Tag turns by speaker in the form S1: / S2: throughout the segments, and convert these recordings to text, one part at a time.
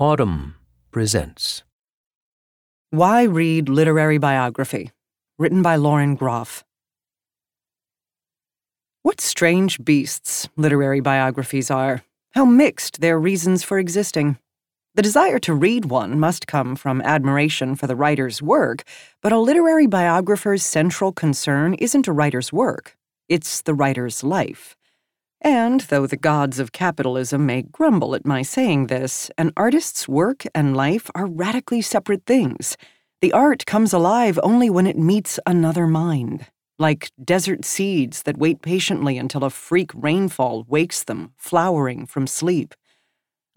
S1: Audm presents
S2: Why Read Literary Biography? Written by Lauren Groff. What strange beasts literary biographies are. How mixed their reasons for existing. The desire to read one must come from admiration for the writer's work, but a literary biographer's central concern isn't a writer's work, it's the writer's life. And though the gods of capitalism may grumble at my saying this, an artist's work and life are radically separate things. The art comes alive only when it meets another mind, like desert seeds that wait patiently until a freak rainfall wakes them, flowering from sleep.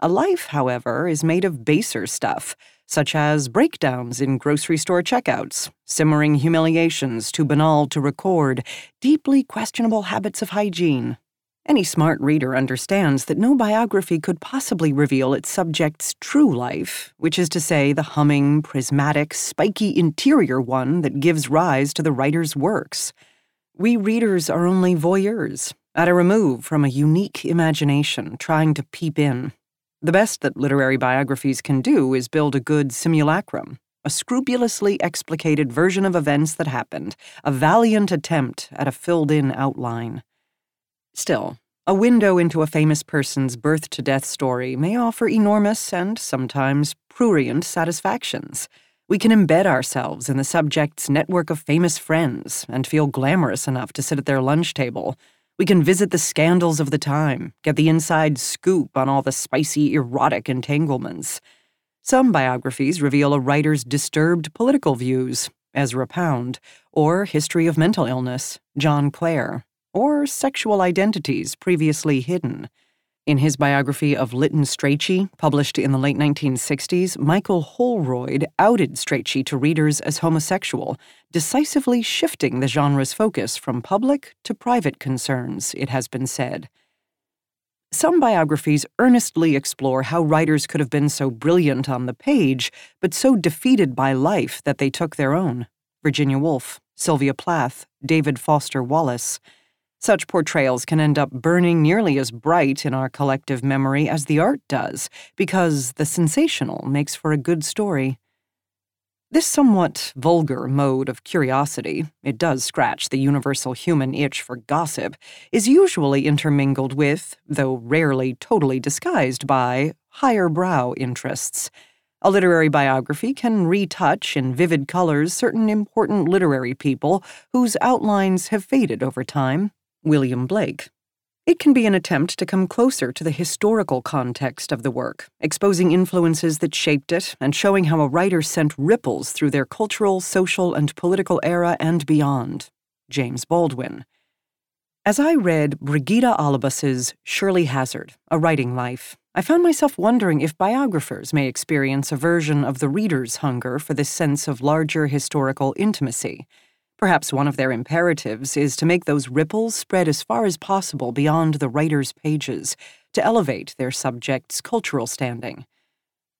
S2: A life, however, is made of baser stuff, such as breakdowns in grocery store checkouts, simmering humiliations too banal to record, deeply questionable habits of hygiene, any smart reader understands that no biography could possibly reveal its subject's true life, which is to say, the humming, prismatic, spiky interior one that gives rise to the writer's works. We readers are only voyeurs, at a remove from a unique imagination trying to peep in. The best that literary biographies can do is build a good simulacrum, a scrupulously explicated version of events that happened, a valiant attempt at a filled in outline. Still, a window into a famous person's birth to death story may offer enormous and sometimes prurient satisfactions. We can embed ourselves in the subject's network of famous friends and feel glamorous enough to sit at their lunch table. We can visit the scandals of the time, get the inside scoop on all the spicy, erotic entanglements. Some biographies reveal a writer's disturbed political views, Ezra Pound, or History of Mental Illness, John Clare or sexual identities previously hidden. In his biography of Lytton Strachey, published in the late 1960s, Michael Holroyd outed Strachey to readers as homosexual, decisively shifting the genre's focus from public to private concerns, it has been said. Some biographies earnestly explore how writers could have been so brilliant on the page, but so defeated by life that they took their own. Virginia Woolf, Sylvia Plath, David Foster Wallace. Such portrayals can end up burning nearly as bright in our collective memory as the art does, because the sensational makes for a good story. This somewhat vulgar mode of curiosity, it does scratch the universal human itch for gossip, is usually intermingled with, though rarely totally disguised by, higher brow interests. A literary biography can retouch in vivid colors certain important literary people whose outlines have faded over time, William Blake. It can be an attempt to come closer to the historical context of the work, exposing influences that shaped it and showing how a writer sent ripples through their cultural, social, and political era and beyond. James Baldwin. As I read Brigitta Olubas's Shirley Hazzard, A Writing Life, I found myself wondering if biographers may experience a version of the reader's hunger for this sense of larger historical intimacy Perhaps one of their imperatives is to make those ripples spread as far as possible beyond the writer's pages, to elevate their subject's cultural standing.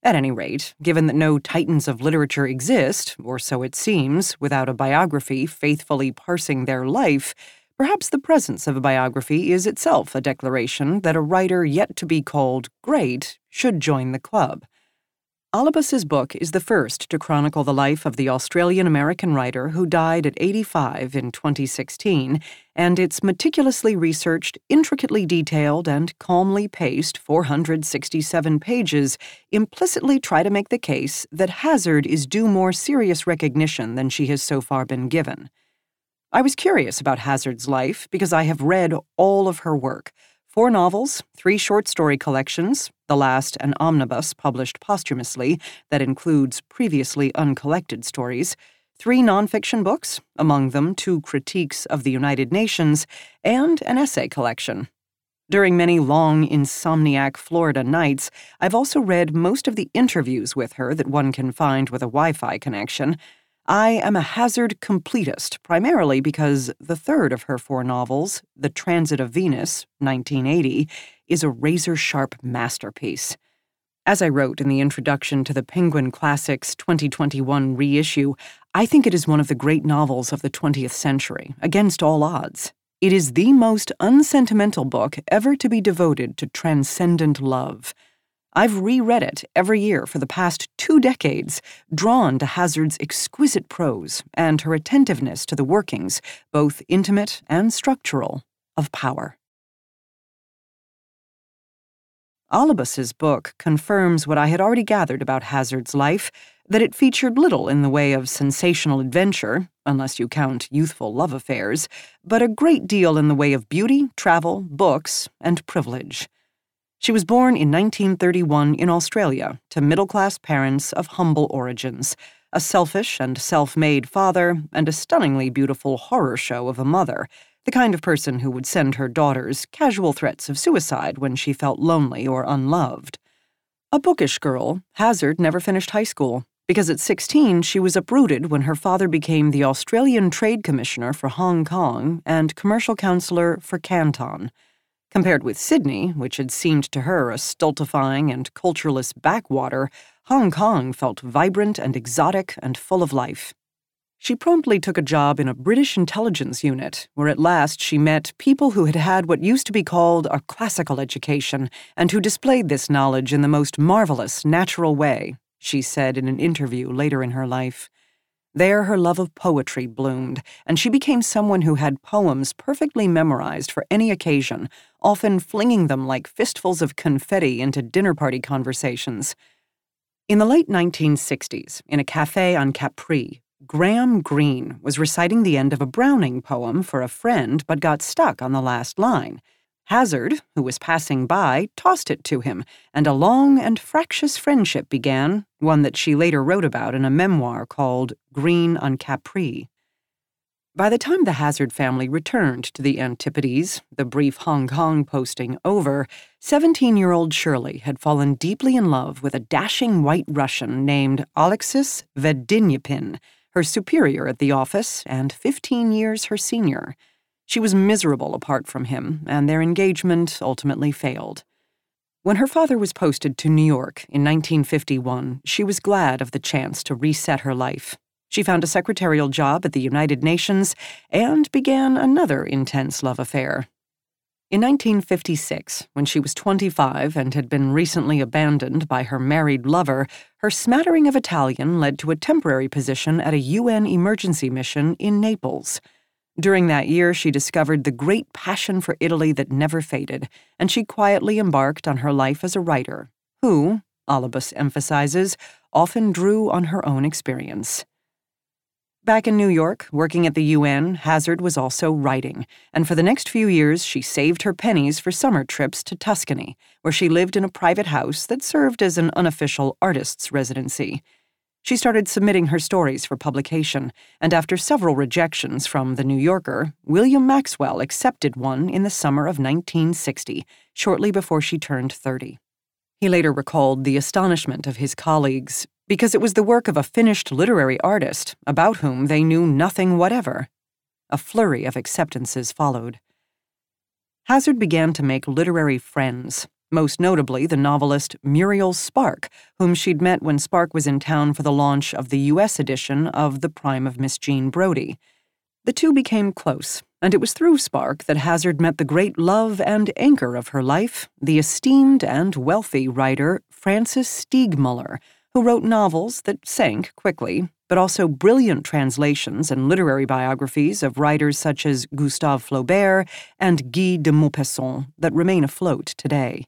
S2: At any rate, given that no titans of literature exist, or so it seems, without a biography faithfully parsing their life, perhaps the presence of a biography is itself a declaration that a writer yet to be called great should join the club. Olubas's book is the first to chronicle the life of the Australian American writer who died at 85 in 2016, and its meticulously researched, intricately detailed, and calmly paced 467 pages implicitly try to make the case that Hazzard is due more serious recognition than she has so far been given. I was curious about Hazzard's life because I have read all of her work four novels, three short story collections, the last an omnibus published posthumously that includes previously uncollected stories, three nonfiction books, among them two critiques of the United Nations, and an essay collection. During many long, insomniac Florida nights, I've also read most of the interviews with her that one can find with a Wi Fi connection, I am a Hazzard completist, primarily because the third of her four novels, The Transit of Venus, 1980, is a razor sharp masterpiece. As I wrote in the introduction to the Penguin Classics 2021 reissue, I think it is one of the great novels of the 20th century, against all odds. It is the most unsentimental book ever to be devoted to transcendent love. I've reread it every year for the past two decades, drawn to Hazzard's exquisite prose and her attentiveness to the workings, both intimate and structural, of power. Olubas's book confirms what I had already gathered about Hazzard's life that it featured little in the way of sensational adventure, unless you count youthful love affairs, but a great deal in the way of beauty, travel, books, and privilege. She was born in 1931 in Australia to middle class parents of humble origins, a selfish and self made father, and a stunningly beautiful horror show of a mother, the kind of person who would send her daughters casual threats of suicide when she felt lonely or unloved. A bookish girl, Hazzard never finished high school because at 16 she was uprooted when her father became the Australian Trade Commissioner for Hong Kong and commercial counselor for Canton. Compared with Sydney, which had seemed to her a stultifying and cultureless backwater, Hong Kong felt vibrant and exotic and full of life. She promptly took a job in a British intelligence unit, where at last she met people who had had what used to be called a classical education and who displayed this knowledge in the most marvelous, natural way, she said in an interview later in her life. There, her love of poetry bloomed, and she became someone who had poems perfectly memorized for any occasion, often flinging them like fistfuls of confetti into dinner party conversations. In the late 1960s, in a cafe on Capri, Graham Greene was reciting the end of a Browning poem for a friend but got stuck on the last line. Hazzard, who was passing by, tossed it to him, and a long and fractious friendship began, one that she later wrote about in a memoir called Greene on Capri. By the time the Hazzard family returned to the Antipodes, the brief Hong Kong posting over, 17 year old Shirley had fallen deeply in love with a dashing white Russian named Alexis Vedynyapin, her superior at the office and 15 years her senior. She was miserable apart from him, and their engagement ultimately failed. When her father was posted to New York in 1951, she was glad of the chance to reset her life. She found a secretarial job at the United Nations and began another intense love affair. In 1956, when she was 25 and had been recently abandoned by her married lover, her smattering of Italian led to a temporary position at a UN emergency mission in Naples. During that year, she discovered the great passion for Italy that never faded, and she quietly embarked on her life as a writer, who, Olubas emphasizes, often drew on her own experience. Back in New York, working at the UN, Hazzard was also writing, and for the next few years, she saved her pennies for summer trips to Tuscany, where she lived in a private house that served as an unofficial artist's residency. She started submitting her stories for publication, and after several rejections from The New Yorker, William Maxwell accepted one in the summer of 1960, shortly before she turned 30. He later recalled the astonishment of his colleagues because it was the work of a finished literary artist about whom they knew nothing whatever. A flurry of acceptances followed. Hazzard began to make literary friends, most notably the novelist Muriel Spark, whom she'd met when Spark was in town for the launch of the U.S. edition of The Prime of Miss Jean Brodie. The two became close, and it was through Spark that Hazzard met the great love and anchor of her life, the esteemed and wealthy writer Francis Steegmuller, who wrote novels that sank quickly, but also brilliant translations and literary biographies of writers such as Gustave Flaubert and Guy de Maupassant that remain afloat today.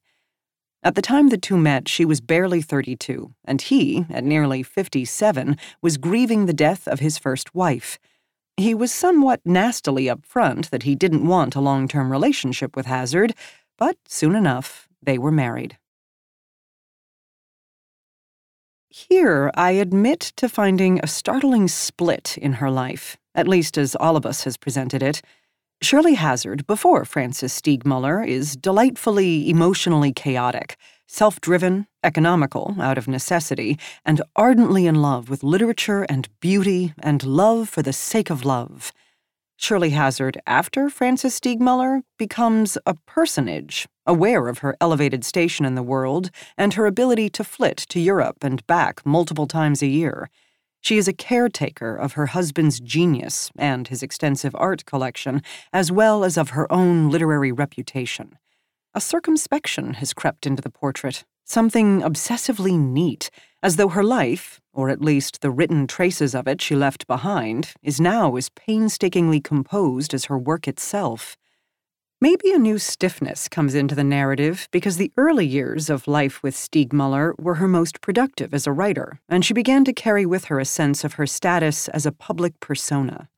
S2: At the time the two met, she was barely 32, and he, at nearly 57, was grieving the death of his first wife. He was somewhat nastily upfront that he didn't want a long term relationship with Hazzard, but soon enough, they were married. Here, I admit to finding a startling split in her life, at least as Olubas has presented it. Shirley Hazzard, before Francis Steegmuller, is delightfully emotionally chaotic, self driven, economical out of necessity, and ardently in love with literature and beauty and love for the sake of love. Shirley Hazzard, after Francis Steegmuller, becomes a personage, aware of her elevated station in the world and her ability to flit to Europe and back multiple times a year. She is a caretaker of her husband's genius and his extensive art collection, as well as of her own literary reputation. A circumspection has crept into the portrait, something obsessively neat, as though her life, or at least the written traces of it she left behind, is now as painstakingly composed as her work itself. Maybe a new stiffness comes into the narrative because the early years of life with Steegmuller were her most productive as a writer, and she began to carry with her a sense of her status as a public persona.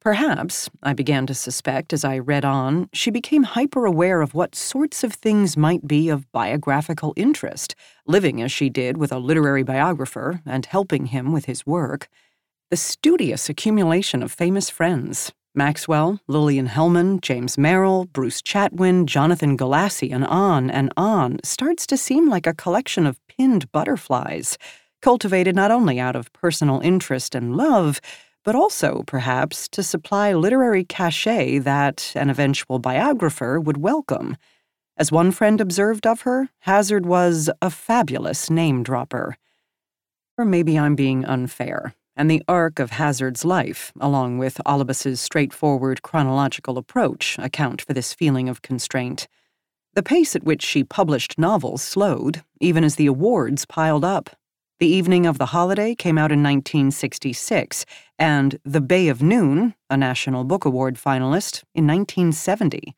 S2: Perhaps, I began to suspect as I read on, she became hyper aware of what sorts of things might be of biographical interest, living as she did with a literary biographer and helping him with his work. The studious accumulation of famous friends Maxwell, Lillian Hellman, James Merrill, Bruce Chatwin, Jonathan Galassi, and on and on starts to seem like a collection of pinned butterflies, cultivated not only out of personal interest and love but also, perhaps, to supply literary cachet that an eventual biographer would welcome. As one friend observed of her, Hazzard was a fabulous name dropper. Or maybe I'm being unfair, and the arc of Hazzard's life, along with Olubas's straightforward chronological approach, account for this feeling of constraint. The pace at which she published novels slowed, even as the awards piled up. The Evening of the Holiday came out in 1966, and The Bay of Noon, a National Book Award finalist, in 1970.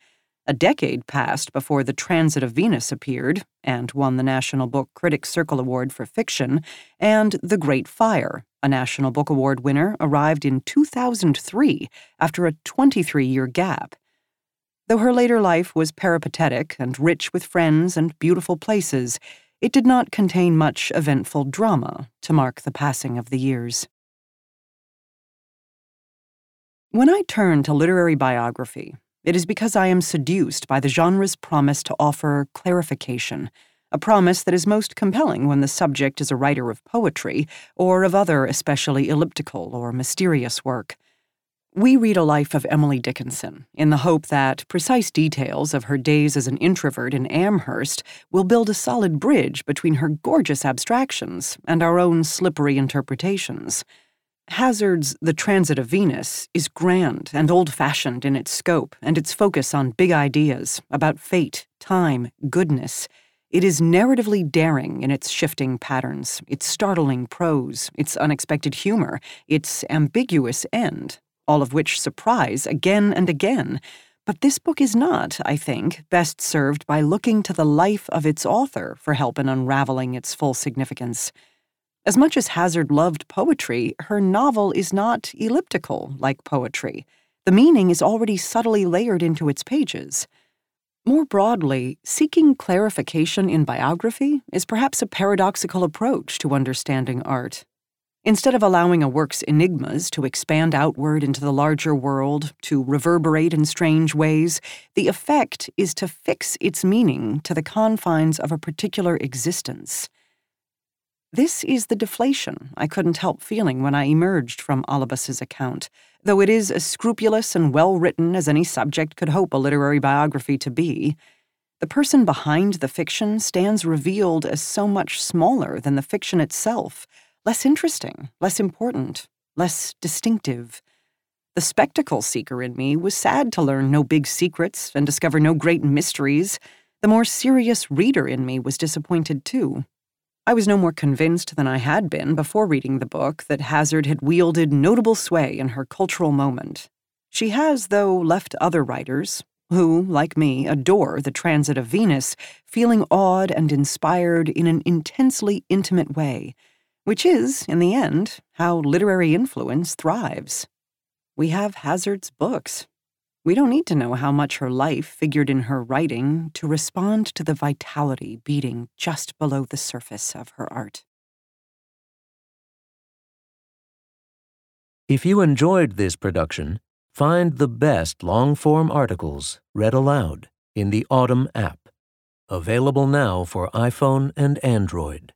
S2: A decade passed before The Transit of Venus appeared and won the National Book Critics Circle Award for Fiction, and The Great Fire, a National Book Award winner, arrived in 2003 after a 23 year gap. Though her later life was peripatetic and rich with friends and beautiful places, it did not contain much eventful drama to mark the passing of the years. When I turn to literary biography, it is because I am seduced by the genre's promise to offer clarification, a promise that is most compelling when the subject is a writer of poetry or of other especially elliptical or mysterious work. We read a life of Emily Dickinson in the hope that precise details of her days as an introvert in Amherst will build a solid bridge between her gorgeous abstractions and our own slippery interpretations. Hazzard's The Transit of Venus is grand and old fashioned in its scope and its focus on big ideas about fate, time, goodness. It is narratively daring in its shifting patterns, its startling prose, its unexpected humor, its ambiguous end, all of which surprise again and again. But this book is not, I think, best served by looking to the life of its author for help in unraveling its full significance. As much as Hazzard loved poetry, her novel is not elliptical like poetry. The meaning is already subtly layered into its pages. More broadly, seeking clarification in biography is perhaps a paradoxical approach to understanding art. Instead of allowing a work's enigmas to expand outward into the larger world, to reverberate in strange ways, the effect is to fix its meaning to the confines of a particular existence. This is the deflation I couldn't help feeling when I emerged from Olubas's account, though it is as scrupulous and well written as any subject could hope a literary biography to be. The person behind the fiction stands revealed as so much smaller than the fiction itself less interesting, less important, less distinctive. The spectacle seeker in me was sad to learn no big secrets and discover no great mysteries. The more serious reader in me was disappointed too. I was no more convinced than I had been before reading the book that Hazzard had wielded notable sway in her cultural moment. She has, though, left other writers, who, like me, adore the transit of Venus, feeling awed and inspired in an intensely intimate way which is, in the end, how literary influence thrives. We have Hazzard's books. We don't need to know how much her life figured in her writing to respond to the vitality beating just below the surface of her art.
S1: If you enjoyed this production, find the best long form articles read aloud in the Audm app, available now for iPhone and Android.